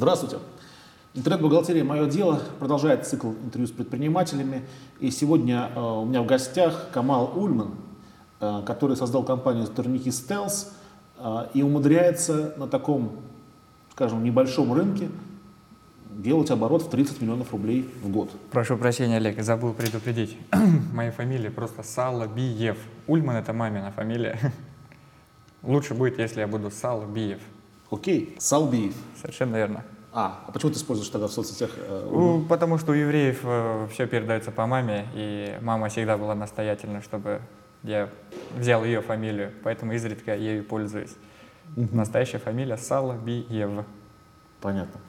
Здравствуйте. Интернет-бухгалтерия «Мое дело» продолжает цикл интервью с предпринимателями. И сегодня э, у меня в гостях Камал Ульман, э, который создал компанию «Турники Стелс» э, и умудряется на таком, скажем, небольшом рынке делать оборот в 30 миллионов рублей в год. Прошу прощения, Олег, забыл предупредить. Моя фамилия просто Салабиев. Ульман — это мамина фамилия. Лучше будет, если я буду Салбиев. Окей, Салбиев. Совершенно верно. А, а почему ты используешь тогда в соцсетях? Э, Ну, потому что у евреев э, все передается по маме, и мама всегда была настоятельна, чтобы я взял ее фамилию, поэтому изредка ею пользуюсь. Настоящая фамилия Салабиев. Понятно.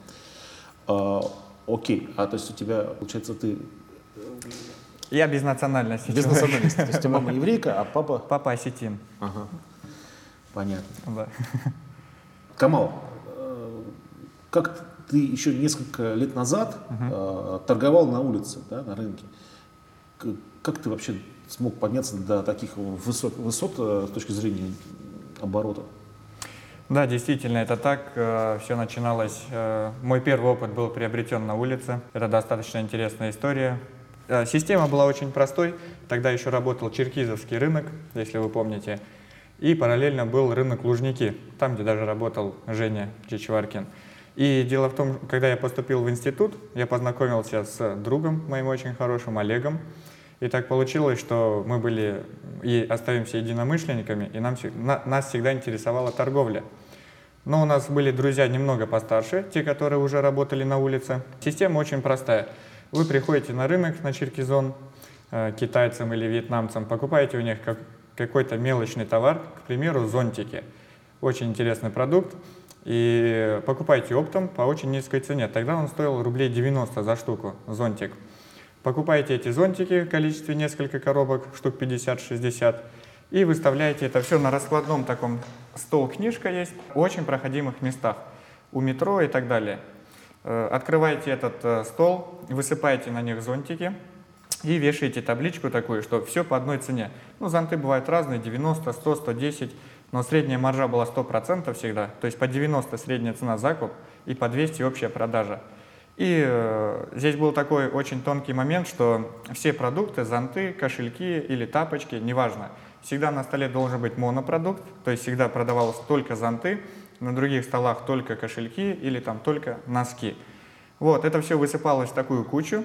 А, окей, а то есть у тебя, получается, ты Я без национальности. без человек. национальности. То есть мама еврейка, а папа... Папа осетин. Ага. Понятно. Да. Камал, э, как ты еще несколько лет назад э, торговал на улице, да, на рынке? Как ты вообще смог подняться до таких высот, высот э, с точки зрения оборота? Да, действительно, это так. Все начиналось. Мой первый опыт был приобретен на улице. Это достаточно интересная история. Система была очень простой. Тогда еще работал Черкизовский рынок, если вы помните. И параллельно был рынок Лужники, там, где даже работал Женя Чичваркин. И дело в том, когда я поступил в институт, я познакомился с другом моим очень хорошим, Олегом. И так получилось, что мы были и остаемся единомышленниками, и нам, на- нас всегда интересовала торговля. Но у нас были друзья немного постарше, те, которые уже работали на улице. Система очень простая. Вы приходите на рынок, на Черкизон, э, китайцам или вьетнамцам, покупаете у них как- какой-то мелочный товар, к примеру, зонтики. Очень интересный продукт. И покупайте оптом по очень низкой цене. Тогда он стоил рублей 90 за штуку, зонтик. Покупаете эти зонтики в количестве несколько коробок, штук 50-60, и выставляете это все на раскладном таком стол-книжка есть, в очень проходимых местах, у метро и так далее. Э, Открываете этот э, стол, высыпаете на них зонтики и вешаете табличку такую, что все по одной цене. Ну, зонты бывают разные, 90, 100, 110, но средняя маржа была 100% всегда, то есть по 90 средняя цена закуп и по 200 общая продажа. И э, здесь был такой очень тонкий момент, что все продукты, зонты, кошельки или тапочки, неважно, всегда на столе должен быть монопродукт, то есть всегда продавалось только зонты, на других столах только кошельки или там только носки. Вот, это все высыпалось в такую кучу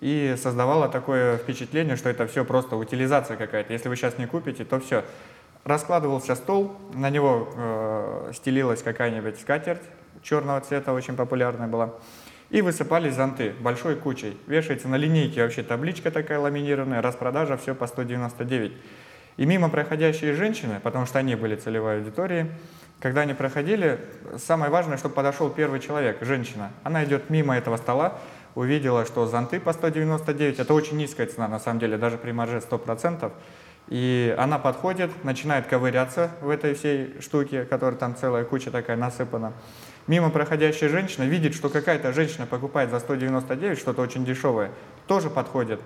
и создавало такое впечатление, что это все просто утилизация какая-то. Если вы сейчас не купите, то все. Раскладывался стол, на него э, стелилась какая-нибудь скатерть черного цвета, очень популярная была. И высыпались зонты большой кучей. Вешается на линейке вообще табличка такая ламинированная, распродажа, все по 199. И мимо проходящие женщины, потому что они были целевой аудиторией, когда они проходили, самое важное, чтобы подошел первый человек, женщина. Она идет мимо этого стола, увидела, что зонты по 199, это очень низкая цена, на самом деле, даже при марже 100%. И она подходит, начинает ковыряться в этой всей штуке, которая там целая куча такая насыпана. Мимо проходящая женщина видит, что какая-то женщина покупает за 199 что-то очень дешевое, тоже подходит.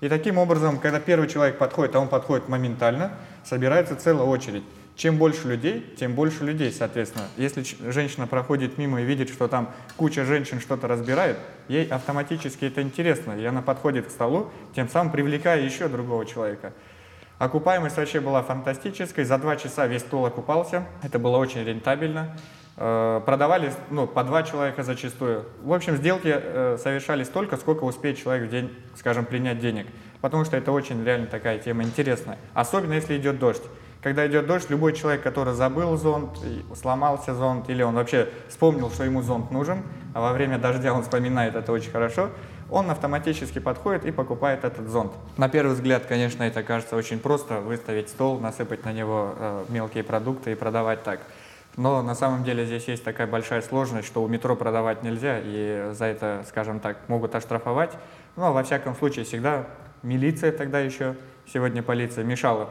И таким образом, когда первый человек подходит, а он подходит моментально, собирается целая очередь. Чем больше людей, тем больше людей, соответственно. Если женщина проходит мимо и видит, что там куча женщин что-то разбирает, ей автоматически это интересно, и она подходит к столу, тем самым привлекая еще другого человека. Окупаемость вообще была фантастической. За два часа весь стол окупался. Это было очень рентабельно. Э, Продавали ну, по два человека зачастую. В общем, сделки э, совершались столько, сколько успеет человек в день, скажем, принять денег. Потому что это очень реально такая тема интересная. Особенно если идет дождь. Когда идет дождь, любой человек, который забыл зонт, сломался зонт, или он вообще вспомнил, что ему зонт нужен, а во время дождя он вспоминает это очень хорошо, он автоматически подходит и покупает этот зонт. На первый взгляд, конечно, это кажется очень просто выставить стол, насыпать на него э, мелкие продукты и продавать так. Но на самом деле здесь есть такая большая сложность, что у метро продавать нельзя, и за это, скажем так, могут оштрафовать. Но во всяком случае всегда милиция тогда еще, сегодня полиция, мешала.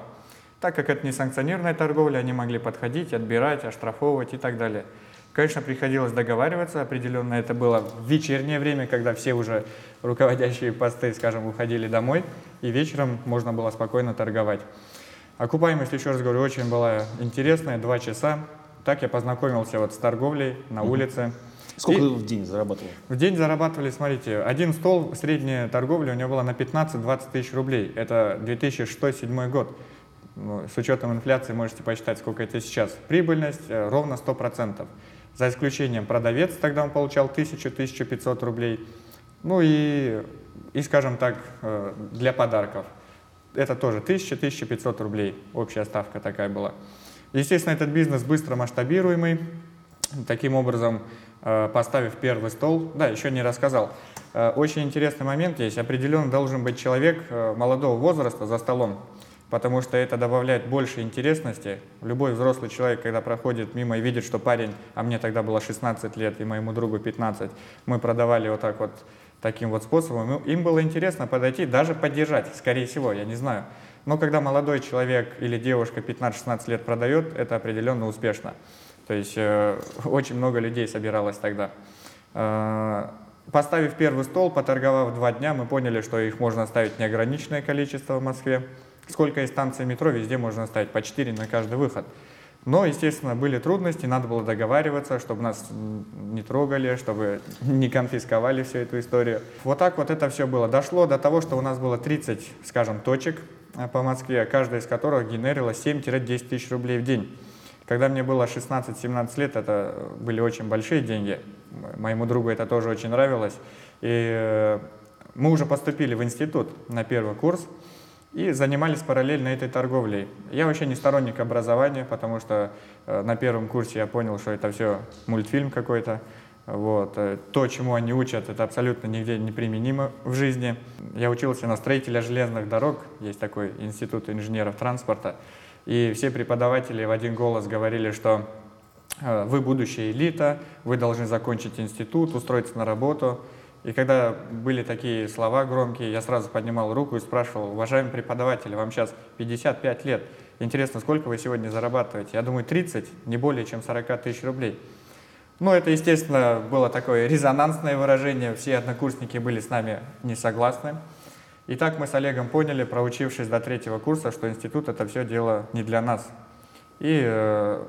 Так как это не санкционированная торговля, они могли подходить, отбирать, оштрафовывать и так далее. Конечно, приходилось договариваться определенно. Это было в вечернее время, когда все уже руководящие посты, скажем, уходили домой, и вечером можно было спокойно торговать. Окупаемость, еще раз говорю, очень была интересная, два часа. Так я познакомился вот с торговлей на улице. Сколько и в день зарабатывал? В день зарабатывали, смотрите, один стол, средняя торговля у него была на 15-20 тысяч рублей. Это 2006-2007 год. Ну, с учетом инфляции можете посчитать, сколько это сейчас. Прибыльность э, ровно 100%. За исключением продавец, тогда он получал 1000-1500 рублей. Ну и, и, скажем так, э, для подарков. Это тоже 1000-1500 рублей. Общая ставка такая была. Естественно, этот бизнес быстро масштабируемый. Таким образом, Э, поставив первый стол. Да, еще не рассказал. Очень интересный момент есть. Определенно должен быть человек молодого возраста за столом, потому что это добавляет больше интересности. Любой взрослый человек, когда проходит мимо и видит, что парень, а мне тогда было 16 лет, и моему другу 15, мы продавали вот так вот таким вот способом. Им было интересно подойти, даже поддержать, скорее всего, я не знаю. Но когда молодой человек или девушка 15-16 лет продает, это определенно успешно. То есть э, очень много людей собиралось тогда. Э, поставив первый стол, поторговав два дня, мы поняли, что их можно ставить неограниченное количество в Москве. Сколько есть станций метро, везде можно ставить по 4 на каждый выход. Но, естественно, были трудности, надо было договариваться, чтобы нас не трогали, чтобы не конфисковали всю эту историю. Вот так вот это все было. Дошло до того, что у нас было 30, скажем, точек э, по Москве, каждая из которых генерила 7-10 тысяч рублей в день. Когда мне было 16-17 лет, это были очень большие деньги. Моему другу это тоже очень нравилось. И э, мы уже поступили в институт на первый курс и занимались параллельно этой торговлей. Я вообще не сторонник образования, потому что э, на первом курсе я понял, что это все мультфильм какой-то. Вот. Э, то, чему они учат, это абсолютно нигде не применимо в жизни. Я учился на строителя железных дорог, есть такой институт инженеров транспорта. И все преподаватели в один голос говорили, что э, вы будущая элита, вы должны закончить институт, устроиться на работу. И когда были такие слова громкие, я сразу поднимал руку и спрашивал, уважаемый преподаватель, вам сейчас 55 лет, интересно, сколько вы сегодня зарабатываете? Я думаю, 30, не более чем 40 тысяч рублей. Ну, это, естественно, было такое резонансное выражение, все однокурсники были с нами не согласны. И так мы с Олегом поняли, проучившись до третьего курса, что институт это все дело не для нас. И, э,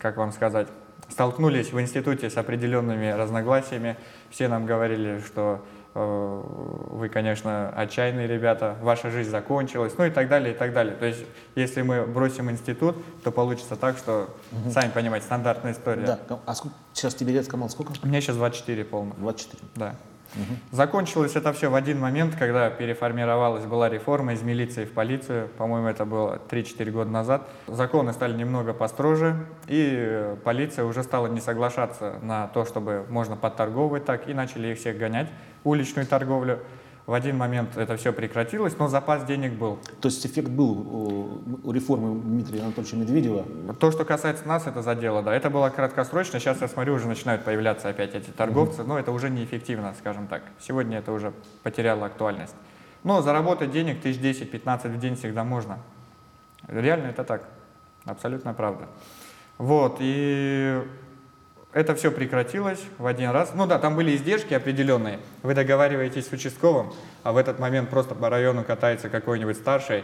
как вам сказать, столкнулись в институте с определенными разногласиями. Все нам говорили, что э, вы, конечно, отчаянные ребята, ваша жизнь закончилась, ну и так далее, и так далее. То есть, если мы бросим институт, то получится так, что, угу. сами понимаете, стандартная история. Да. А сколько, сейчас тебе лет, Камал, сколько? Мне сейчас 24 полно. 24? Да. Угу. Закончилось это все в один момент, когда переформировалась была реформа из милиции в полицию. По-моему, это было 3-4 года назад. Законы стали немного построже, и полиция уже стала не соглашаться на то, чтобы можно подторговывать так, и начали их всех гонять, уличную торговлю. В один момент это все прекратилось, но запас денег был. То есть эффект был у, реформы Дмитрия Анатольевича Медведева? То, что касается нас, это задело, да. Это было краткосрочно, сейчас я смотрю, уже начинают появляться опять эти торговцы, угу. но это уже неэффективно, скажем так. Сегодня это уже потеряло актуальность. Но заработать денег тысяч 10-15 в день всегда можно. Реально это так. Абсолютно правда. Вот, и это все прекратилось в один раз. Ну да, там были издержки определенные. Вы договариваетесь с участковым, а в этот момент просто по району катается какой-нибудь старший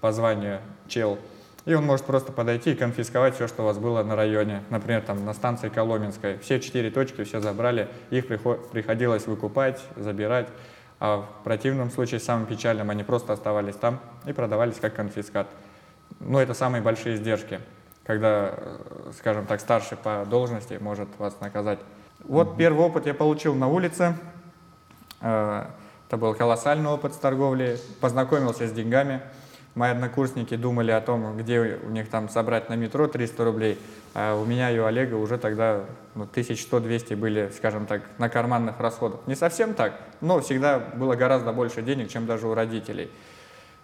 по званию чел, и он может просто подойти и конфисковать все, что у вас было на районе. Например, там на станции Коломенской. Все четыре точки все забрали, их приходилось выкупать, забирать. А в противном случае, самым печальным, они просто оставались там и продавались как конфискат. Ну, это самые большие издержки когда, э, скажем так, старший по должности может вас наказать. Вот первый опыт я получил на улице. Э, это был колоссальный опыт с торговлей. Познакомился с деньгами. Мои однокурсники думали о том, где у них там собрать на метро 300 рублей. А у меня и у Олега уже тогда ну, 1100-200 были, скажем так, на карманных расходах. Не совсем так, но всегда было гораздо больше денег, чем даже у родителей.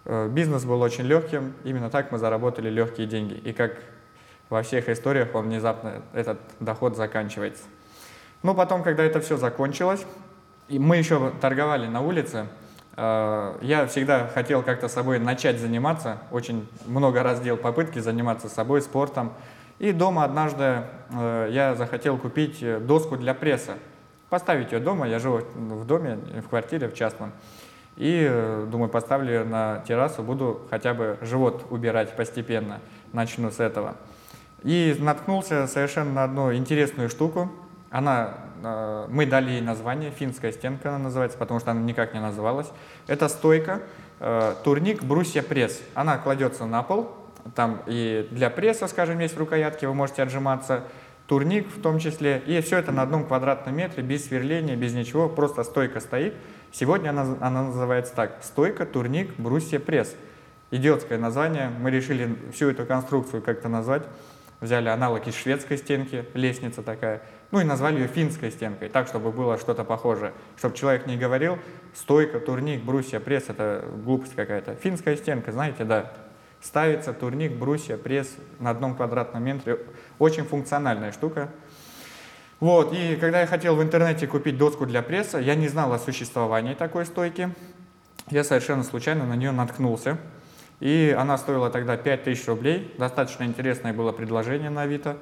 Э, бизнес был очень легким, именно так мы заработали легкие деньги. И как во всех историях он внезапно, этот доход заканчивается. Но потом, когда это все закончилось, и мы еще торговали на улице, э, я всегда хотел как-то собой начать заниматься, очень много раз делал попытки заниматься собой, спортом. И дома однажды э, я захотел купить доску для пресса, поставить ее дома, я живу в доме, в квартире, в частном. И э, думаю, поставлю ее на террасу, буду хотя бы живот убирать постепенно, начну с этого. И наткнулся совершенно на одну интересную штуку. Она, э, мы дали ей название, финская стенка она называется, потому что она никак не называлась. Это стойка, э, турник, брусья, пресс. Она кладется на пол, там и для пресса, скажем, есть в рукоятке, вы можете отжиматься, турник в том числе, и все это на одном квадратном метре, без сверления, без ничего, просто стойка стоит. Сегодня она, она называется так, стойка, турник, брусья, пресс. Идиотское название, мы решили всю эту конструкцию как-то назвать, взяли аналог из шведской стенки, лестница такая, ну и назвали ее финской стенкой, так, чтобы было что-то похожее, чтобы человек не говорил, стойка, турник, брусья, пресс, это глупость какая-то. Финская стенка, знаете, да, ставится турник, брусья, пресс на одном квадратном метре. Очень функциональная штука. Вот, и когда я хотел в интернете купить доску для пресса, я не знал о существовании такой стойки. Я совершенно случайно на нее наткнулся. И она стоила тогда 5000 рублей. Достаточно интересное было предложение на Авито.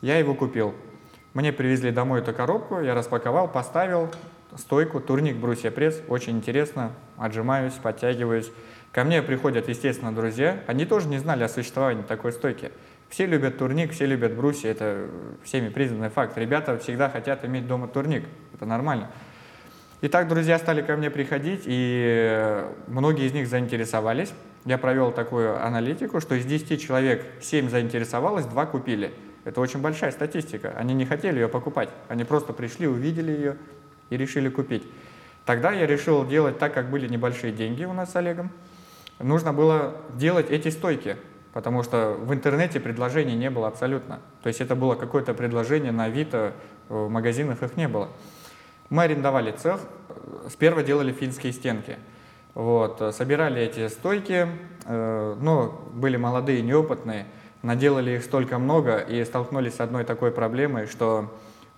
Я его купил. Мне привезли домой эту коробку, я распаковал, поставил стойку, турник, брусья, пресс. Очень интересно. Отжимаюсь, подтягиваюсь. Ко мне приходят, естественно, друзья. Они тоже не знали о существовании такой стойки. Все любят турник, все любят брусья, это всеми признанный факт. Ребята всегда хотят иметь дома турник, это нормально. Итак, друзья стали ко мне приходить, и многие из них заинтересовались. Я провел такую аналитику, что из 10 человек 7 заинтересовалось, 2 купили. Это очень большая статистика. Они не хотели ее покупать, они просто пришли, увидели ее и решили купить. Тогда я решил делать так, как были небольшие деньги у нас с Олегом нужно было делать эти стойки, потому что в интернете предложений не было абсолютно. То есть это было какое-то предложение на Авито, в магазинах их не было. Мы арендовали цех, сперва делали финские стенки. Вот, собирали эти стойки, э, но были молодые, неопытные, наделали их столько много и столкнулись с одной такой проблемой, что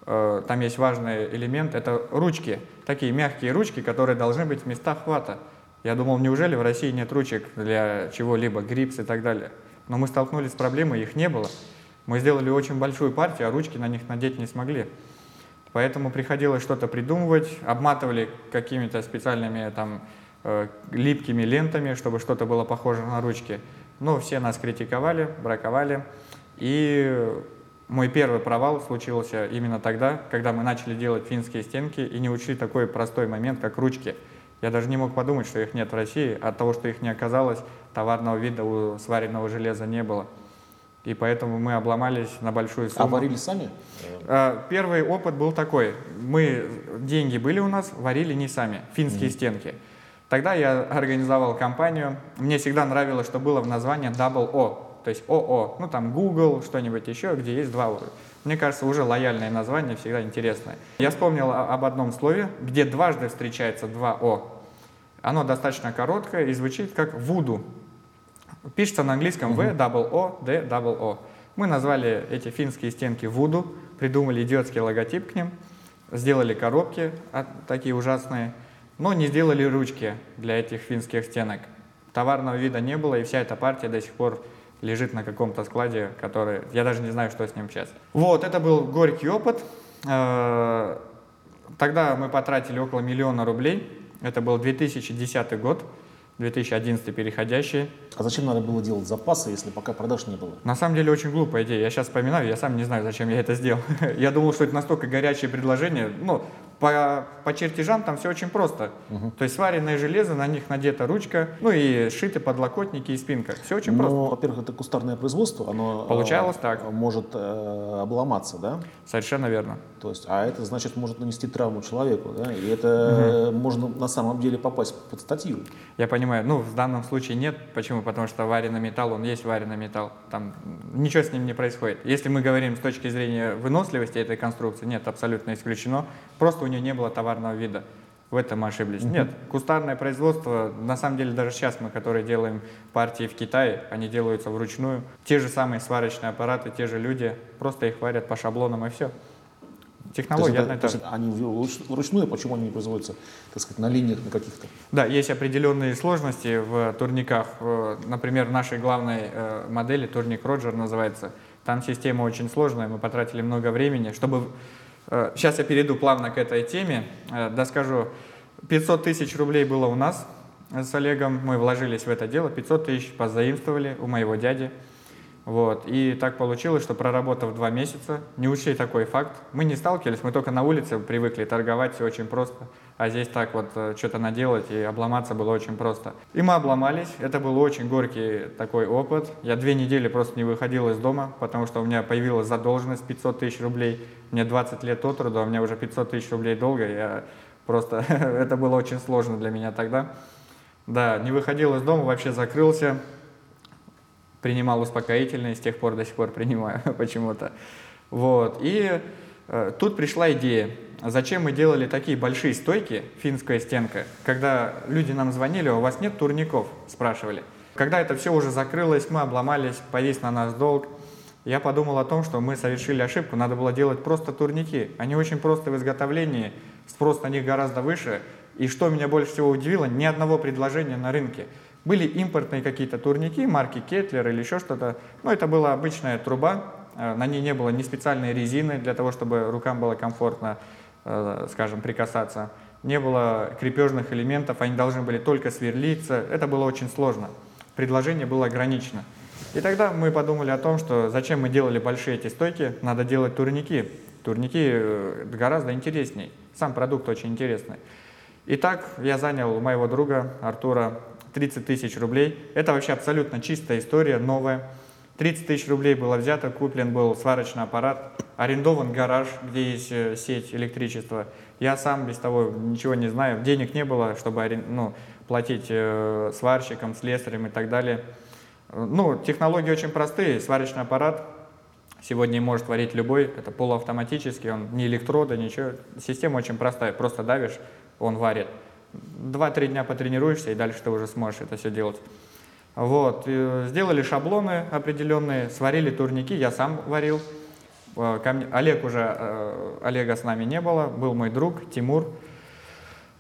э, там есть важный элемент, это ручки, такие мягкие ручки, которые должны быть в местах хвата. Я думал, неужели в России нет ручек для чего-либо, грипс и так далее. Но мы столкнулись с проблемой, их не было. Мы сделали очень большую партию, а ручки на них надеть не смогли. Поэтому приходилось что-то придумывать, обматывали какими-то специальными там э, липкими лентами, чтобы что-то было похоже на ручки. Но все нас критиковали, браковали. И мой первый провал случился именно тогда, когда мы начали делать финские стенки и не учли такой простой момент, как ручки – я даже не мог подумать, что их нет в России. От того, что их не оказалось, товарного вида у сваренного железа не было. И поэтому мы обломались на большую сумму. А варили сами? А, первый опыт был такой. Мы, деньги были у нас, варили не сами, финские mm-hmm. стенки. Тогда я организовал компанию. Мне всегда нравилось, что было в названии Double O. То есть ОО, ну там Google, что-нибудь еще, где есть два О. Мне кажется, уже лояльное название, всегда интересное. Я вспомнил об одном слове, где дважды встречается два О. Оно достаточно короткое и звучит как вуду. Пишется на английском V, double O, D, double O. Мы назвали эти финские стенки вуду, придумали идиотский логотип к ним, сделали коробки такие ужасные, но не сделали ручки для этих финских стенок. Товарного вида не было, и вся эта партия до сих пор лежит на каком-то складе, который... Я даже не знаю, что с ним сейчас. Вот, это был горький опыт. Э, тогда мы потратили около миллиона рублей. Это был 2010 год. 2011 переходящий. А зачем надо было делать запасы, если пока продаж не было? На самом деле очень глупая идея. Я сейчас вспоминаю, я сам не знаю, зачем я это сделал. я думал, что это настолько горячее предложение. Ну, по, по чертежам там все очень просто. Угу. То есть сваренное железо, на них надета ручка, ну и сшиты подлокотники и спинка. Все очень Но, просто. Во-первых, это кустарное производство, оно Получалось э, так. может э, обломаться, да? Совершенно верно. То есть, а это значит может нанести травму человеку, да? И это угу. можно на самом деле попасть под статью. Я понимаю. Ну, в данном случае нет. Почему? Потому что вареный металл, он есть вареный металл. Там ничего с ним не происходит. Если мы говорим с точки зрения выносливости этой конструкции, нет, абсолютно исключено. Просто у нее не было товарного вида. В этом мы ошиблись. Нет, кустарное производство, на самом деле даже сейчас мы, которые делаем партии в Китае, они делаются вручную. Те же самые сварочные аппараты, те же люди, просто их варят по шаблонам и все. Технология то есть, это, то есть они вручную, почему они не производятся, так сказать, на линиях на каких-то? Да, есть определенные сложности в турниках. Например, в нашей главной э, модели, турник Роджер называется, там система очень сложная, мы потратили много времени, чтобы Сейчас э, я перейду плавно к этой теме. Э, да скажу, 500 тысяч рублей было у нас с Олегом, мы вложились в это дело, 500 тысяч позаимствовали у моего дяди. Вот. И так получилось, что проработав два месяца, не учли такой факт. Мы не сталкивались, мы только на улице привыкли торговать, все очень просто. А здесь так вот э, что-то наделать и обломаться было очень просто. И мы обломались, это был очень горький такой опыт. Я две недели просто не выходил из дома, потому что у меня появилась задолженность 500 тысяч рублей. Мне 20 лет от роду, а у меня уже 500 тысяч рублей долга. Я просто, это было очень сложно для меня тогда. Да, не выходил из дома, вообще закрылся, принимал успокоительные, с тех пор до сих пор принимаю почему-то. Вот. И э, тут пришла идея, зачем мы делали такие большие стойки, финская стенка, когда люди нам звонили, «А у вас нет турников, спрашивали. Когда это все уже закрылось, мы обломались, повис на нас долг, я подумал о том, что мы совершили ошибку, надо было делать просто турники. Они очень просто в изготовлении, спрос на них гораздо выше. И что меня больше всего удивило, ни одного предложения на рынке. Были импортные какие-то турники, марки Кетлер или еще что-то. Но это была обычная труба, э, на ней не было ни специальной резины для того, чтобы рукам было комфортно, скажем, прикасаться. Не было крепежных элементов, они должны были только сверлиться. Это было очень сложно. Предложение было ограничено. И тогда мы подумали о том, что зачем мы делали большие эти стойки, надо делать турники. Турники э, гораздо интересней, сам продукт очень интересный. Итак, я занял у моего друга Артура 30 тысяч рублей. Это вообще абсолютно чистая история, новая. 30 тысяч рублей было взято, куплен был сварочный аппарат, арендован гараж, где есть э, сеть электричества. Я сам без того ничего не знаю, денег не было, чтобы ну, платить э, сварщикам, слесарям и так далее. Ну, технологии очень простые, сварочный аппарат сегодня может варить любой, это полуавтоматический, он не электроды, ничего. Система очень простая, просто давишь, он варит. Два-три дня потренируешься, и дальше ты уже сможешь это все делать. Вот, и сделали шаблоны определенные, сварили турники, я сам варил. Э, Олег уже, э, Олега с нами не было, был мой друг Тимур.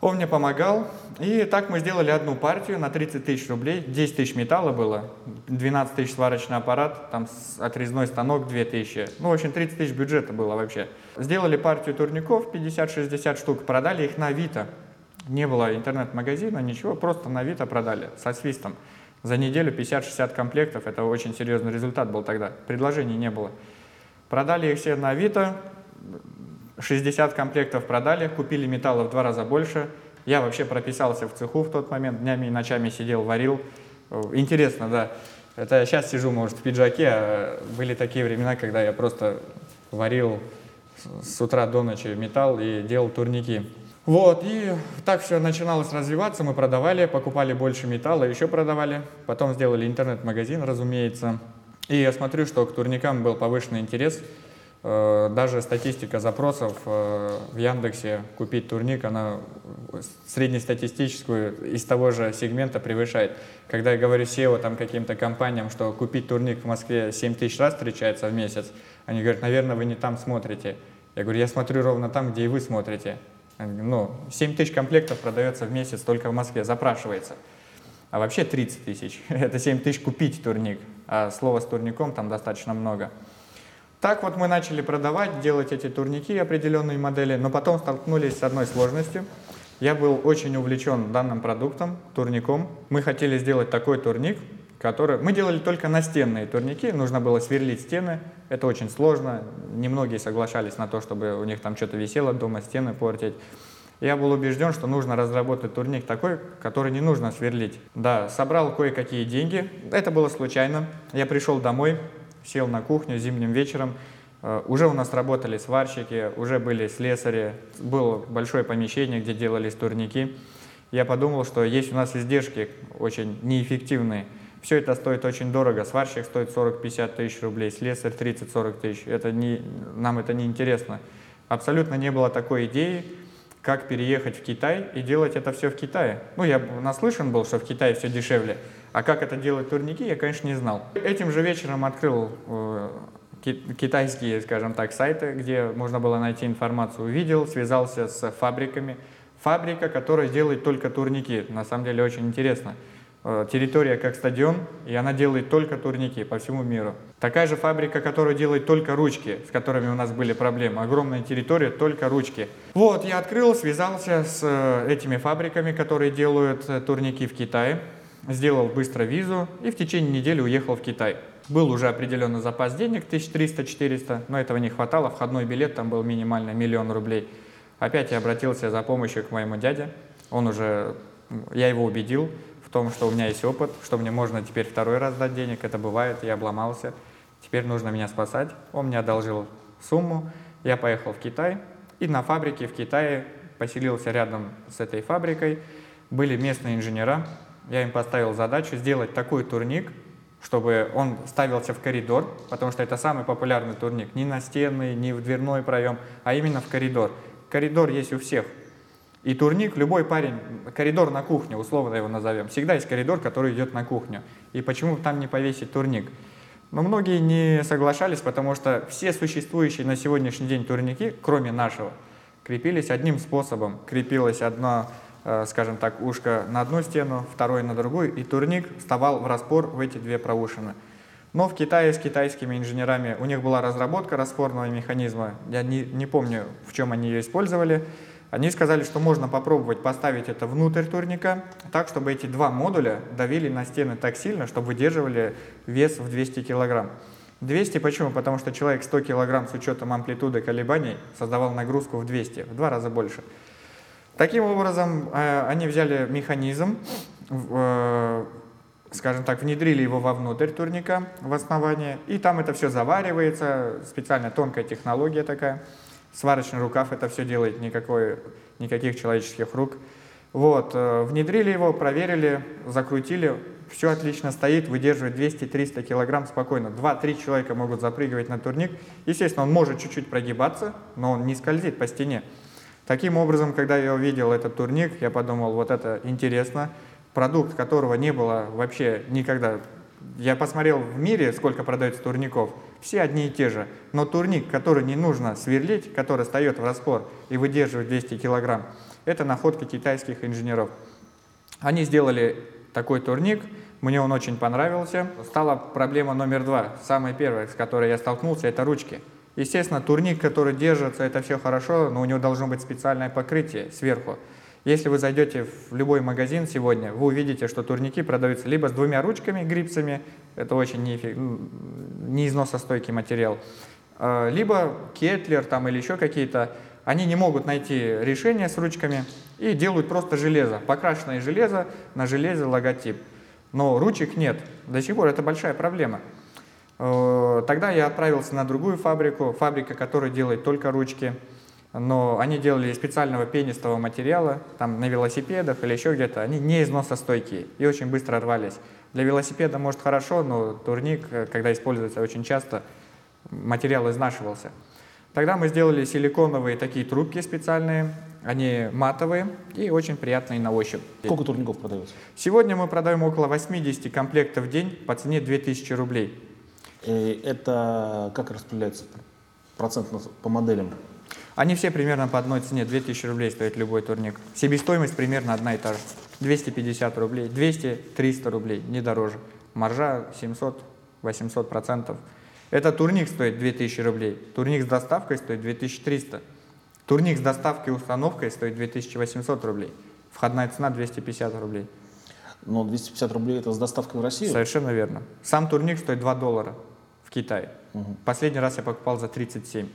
Он мне помогал, и так мы сделали одну партию на 30 тысяч рублей, 10 тысяч металла было, 12 тысяч сварочный аппарат, там отрезной станок 2 тысячи, ну, в общем, 30 тысяч бюджета было вообще. Сделали партию турников, 50-60 штук, продали их на Авито. Не было интернет-магазина, ничего, просто на Авито продали со свистом. За неделю 50-60 комплектов, это очень серьезный результат был тогда, предложений не было. Продали их все на Авито, 60 комплектов продали, купили металла в два раза больше. Я вообще прописался в цеху в тот момент, днями и ночами сидел, варил. Интересно, да. Это я сейчас сижу, может, в пиджаке, а были такие времена, когда я просто варил с утра до ночи металл и делал турники. Вот, и так все начиналось развиваться, мы продавали, покупали больше металла, еще продавали. Потом сделали интернет-магазин, разумеется. И я смотрю, что к турникам был повышенный интерес. Э, даже статистика запросов э, в Яндексе купить турник, она среднестатистическую из того же сегмента превышает. Когда я говорю SEO там каким-то компаниям, что купить турник в Москве 7 тысяч раз встречается в месяц, они говорят, наверное, вы не там смотрите. Я говорю, я смотрю ровно там, где и вы смотрите. Ну, 7 тысяч комплектов продается в месяц только в Москве, запрашивается. А вообще 30 тысяч. Это 7 тысяч купить турник. А слова с турником там достаточно много. Так вот мы начали продавать, делать эти турники, определенные модели, но потом столкнулись с одной сложностью. Я был очень увлечен данным продуктом, турником. Мы хотели сделать такой турник, который... Мы делали только настенные турники, нужно было сверлить стены, это очень сложно. Немногие соглашались на то, чтобы у них там что-то висело дома, стены портить. Я был убежден, что нужно разработать турник такой, который не нужно сверлить. Да, собрал кое-какие деньги, это было случайно. Я пришел домой, сел на кухню зимним вечером, э, уже у нас работали сварщики, уже были слесари, было большое помещение, где делались турники. Я подумал, что есть у нас издержки очень неэффективные. Все это стоит очень дорого. Сварщик стоит 40-50 тысяч рублей, слесарь 30-40 тысяч. Это не, нам это не интересно. Абсолютно не было такой идеи, как переехать в Китай и делать это все в Китае. Ну, я наслышан был, что в Китае все дешевле. А как это делают турники, я, конечно, не знал. Этим же вечером открыл э, китайские, скажем так, сайты, где можно было найти информацию. Увидел, связался с фабриками. Фабрика, которая делает только турники. На самом деле очень интересно. Э, территория как стадион, и она делает только турники по всему миру. Такая же фабрика, которая делает только ручки, с которыми у нас были проблемы. Огромная территория, только ручки. Вот, я открыл, связался с э, этими фабриками, которые делают турники в Китае сделал быстро визу и в течение недели уехал в Китай. Был уже определенный запас денег, 1300-400, но этого не хватало. Входной билет там был минимально миллион рублей. Опять я обратился за помощью к моему дяде. Он уже, я его убедил в том, что у меня есть опыт, что мне можно теперь второй раз дать денег. Это бывает, я обломался. Теперь нужно меня спасать. Он мне одолжил сумму. Я поехал в Китай. И на фабрике в Китае поселился рядом с этой фабрикой. Были местные инженера. Я им поставил задачу сделать такой турник, чтобы он ставился в коридор, потому что это самый популярный турник, не на стены, не в дверной проем, а именно в коридор. Коридор есть у всех. И турник, любой парень, коридор на кухне, условно его назовем, всегда есть коридор, который идет на кухню. И почему там не повесить турник? Но многие не соглашались, потому что все существующие на сегодняшний день турники, кроме нашего, крепились одним способом. Крепилось одно Э, скажем так, ушко на одну стену, второе на другую, и турник вставал в распор в эти две проушины. Но в Китае с китайскими инженерами у них была разработка распорного механизма, я не, не помню, в чем они ее использовали. Они сказали, что можно попробовать поставить это внутрь турника, так, чтобы эти два модуля давили на стены так сильно, чтобы выдерживали вес в 200 килограмм. 200 почему? Потому что человек 100 килограмм с учетом амплитуды колебаний создавал нагрузку в 200, в два раза больше. Таким образом, э, они взяли механизм, э, скажем так, внедрили его вовнутрь турника, в основание, и там это все заваривается, специально тонкая технология такая, сварочный рукав это все делает, никакой, никаких человеческих рук. Вот, э, внедрили его, проверили, закрутили, все отлично стоит, выдерживает 200-300 килограмм спокойно. 2-3 человека могут запрыгивать на турник. Естественно, он может чуть-чуть прогибаться, но он не скользит по стене. Таким образом, когда я увидел этот турник, я подумал, вот это интересно, продукт которого не было вообще никогда. Я посмотрел в мире, сколько продается турников, все одни и те же. Но турник, который не нужно сверлить, который встает в распор и выдерживает 200 килограмм, это находка китайских инженеров. Они сделали такой турник, мне он очень понравился. Стала проблема номер два, самая первая, с которой я столкнулся, это ручки. Естественно, турник, который держится, это все хорошо, но у него должно быть специальное покрытие сверху. Если вы зайдете в любой магазин сегодня, вы увидите, что турники продаются либо с двумя ручками, грипсами, это очень неэффек... не износостойкий материал, а, либо кетлер там или еще какие-то, они не могут найти решение с ручками и делают просто железо, покрашенное железо, на железе логотип. Но ручек нет, до сих пор это большая проблема. Э, тогда я отправился на другую фабрику, фабрика, которая делает только ручки, но они делали специального пенистого материала, там на велосипедах или еще где-то, они не износостойкие и очень быстро рвались. Для велосипеда может хорошо, но турник, э, когда используется очень часто, материал изнашивался. Тогда мы сделали силиконовые такие трубки специальные, они матовые и очень приятные на ощупь. Сколько турников продается? Сегодня мы продаем около 80 комплектов в день по цене 2000 рублей. И это как распределяется процентно по моделям? Они все примерно по одной цене, 2000 рублей стоит любой турник. Себестоимость примерно одна и та же. 250 рублей, 200-300 рублей, не дороже. Маржа 700-800 процентов. Это турник стоит 2000 рублей, турник с доставкой стоит 2300. Турник с доставкой и установкой стоит 2800 рублей. Входная цена 250 рублей. Но 250 рублей это с доставкой в Россию? Совершенно верно. Сам турник стоит 2 доллара в Китае. Угу. Последний раз я покупал за 37.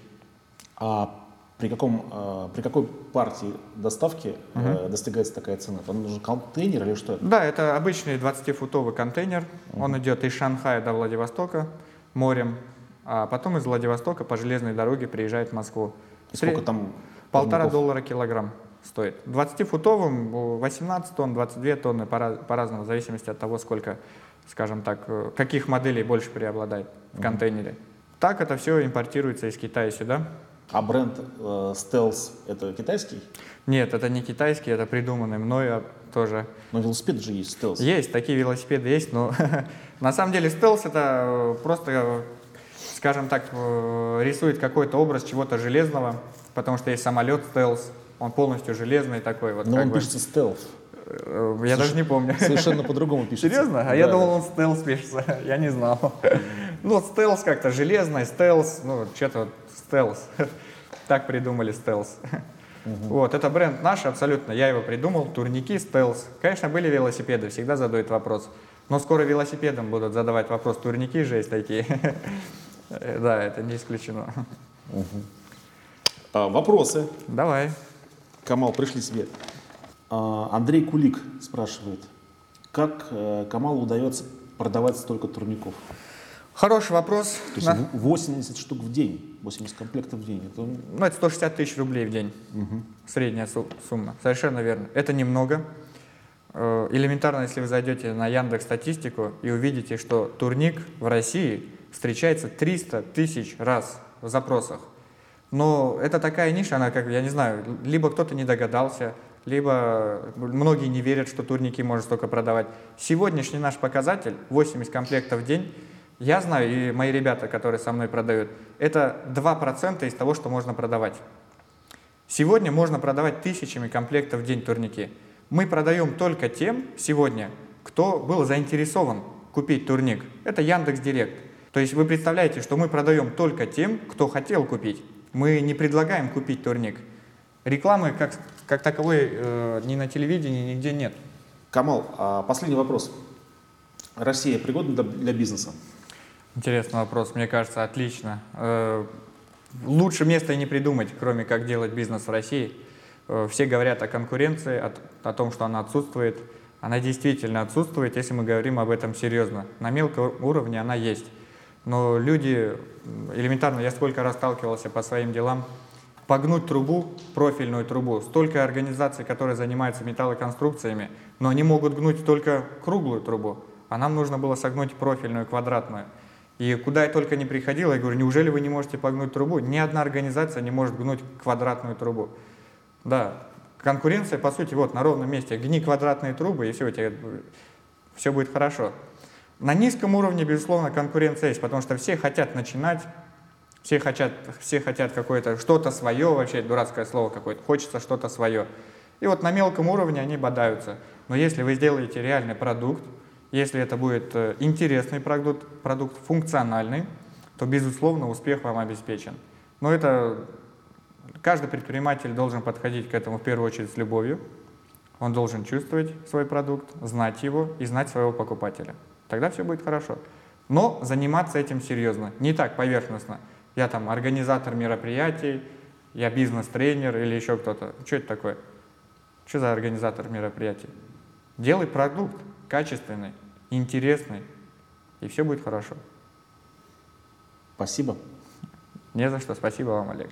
А при, каком, э, при какой партии доставки угу. э, достигается такая цена? Там нужен контейнер или что Да, это обычный 20-футовый контейнер. Угу. Он идет из Шанхая до Владивостока морем, а потом из Владивостока по железной дороге приезжает в Москву. И сколько там? Полтора доллара килограмм стоит. 20-футовым 18 тонн, 22 тонны по-разному, в зависимости от того, сколько скажем так, э, каких моделей больше преобладает в контейнере. Так это все импортируется из Китая сюда. А бренд э, Stealth это китайский? Нет, это не китайский, это придуманный мной а тоже. Но велосипед же есть Stealth. Есть, такие велосипеды есть, но на самом деле Stealth это э, просто, скажем так, рисует какой-то образ чего-то железного, потому что есть самолет Stealth, он полностью железный такой. Вот, но он бы. пишется Stealth. Э, я даже не помню. Совершенно по-другому пишется. Серьезно? А да. я думал, он стелс пишется. Я не знал. Ну, стелс как-то железный, стелс, ну, что-то вот стелс. Так придумали стелс. Угу. Вот, это бренд наш абсолютно, я его придумал, турники, стелс. Конечно, были велосипеды, всегда задают вопрос. Но скоро велосипедом будут задавать вопрос, турники же есть такие. Да, это не исключено. А, вопросы? Давай. Камал, пришли себе. А, Андрей Кулик спрашивает, как э, Камалу удается продавать столько турников? Хороший вопрос. То есть На... 80 штук в день, 80 комплектов в день. Это... Ну, это 160 тысяч рублей в день. Угу. Средняя сумма. Совершенно верно. Это немного. Э, элементарно, если вы зайдете на Яндекс статистику и увидите, что турник в России встречается 300 тысяч раз в запросах. Но это такая ниша, она как, я не знаю, либо кто-то не догадался, либо многие не верят, что турники можно столько продавать. Сегодняшний наш показатель, 80 комплектов в день, я знаю, и мои ребята, которые со мной продают, это 2% из того, что можно продавать. Сегодня можно продавать тысячами комплектов в день турники. Мы продаем только тем сегодня, кто был заинтересован купить турник. Это Яндекс Директ. То есть вы представляете, что мы продаем только тем, кто хотел купить. Мы не предлагаем купить турник. Рекламы как, как таковой э, ни на телевидении, нигде нет. Камал, а последний вопрос. Россия пригодна для бизнеса? Интересный вопрос, мне кажется, отлично. Э, лучше места и не придумать, кроме как делать бизнес в России. Э, все говорят о конкуренции, о, о том, что она отсутствует. Она действительно отсутствует, если мы говорим об этом серьезно. На мелком уровне она есть. Но люди, элементарно, я сколько раз сталкивался по своим делам, погнуть трубу, профильную трубу, столько организаций, которые занимаются металлоконструкциями, но они могут гнуть только круглую трубу, а нам нужно было согнуть профильную, квадратную. И куда я только не приходил, я говорю, неужели вы не можете погнуть трубу? Ни одна организация не может гнуть квадратную трубу. Да, конкуренция, по сути, вот на ровном месте. Гни квадратные трубы, и все, у тебя все будет хорошо. На низком уровне, безусловно, конкуренция есть, потому что все хотят начинать, все хотят, все хотят какое-то что-то свое, вообще дурацкое слово какое-то, хочется что-то свое. И вот на мелком уровне они бодаются. Но если вы сделаете реальный продукт, если это будет э, интересный продукт, продукт функциональный, то, безусловно, успех вам обеспечен. Но это каждый предприниматель должен подходить к этому в первую очередь с любовью. Он должен чувствовать свой продукт, знать его и знать своего покупателя. Тогда все будет хорошо. Но заниматься этим серьезно, не так поверхностно. Я там организатор мероприятий, я бизнес-тренер или еще кто-то. Что это такое? Что за организатор мероприятий? Делай продукт качественный, интересный, и все будет хорошо. Спасибо. Не за что. Спасибо вам, Олег.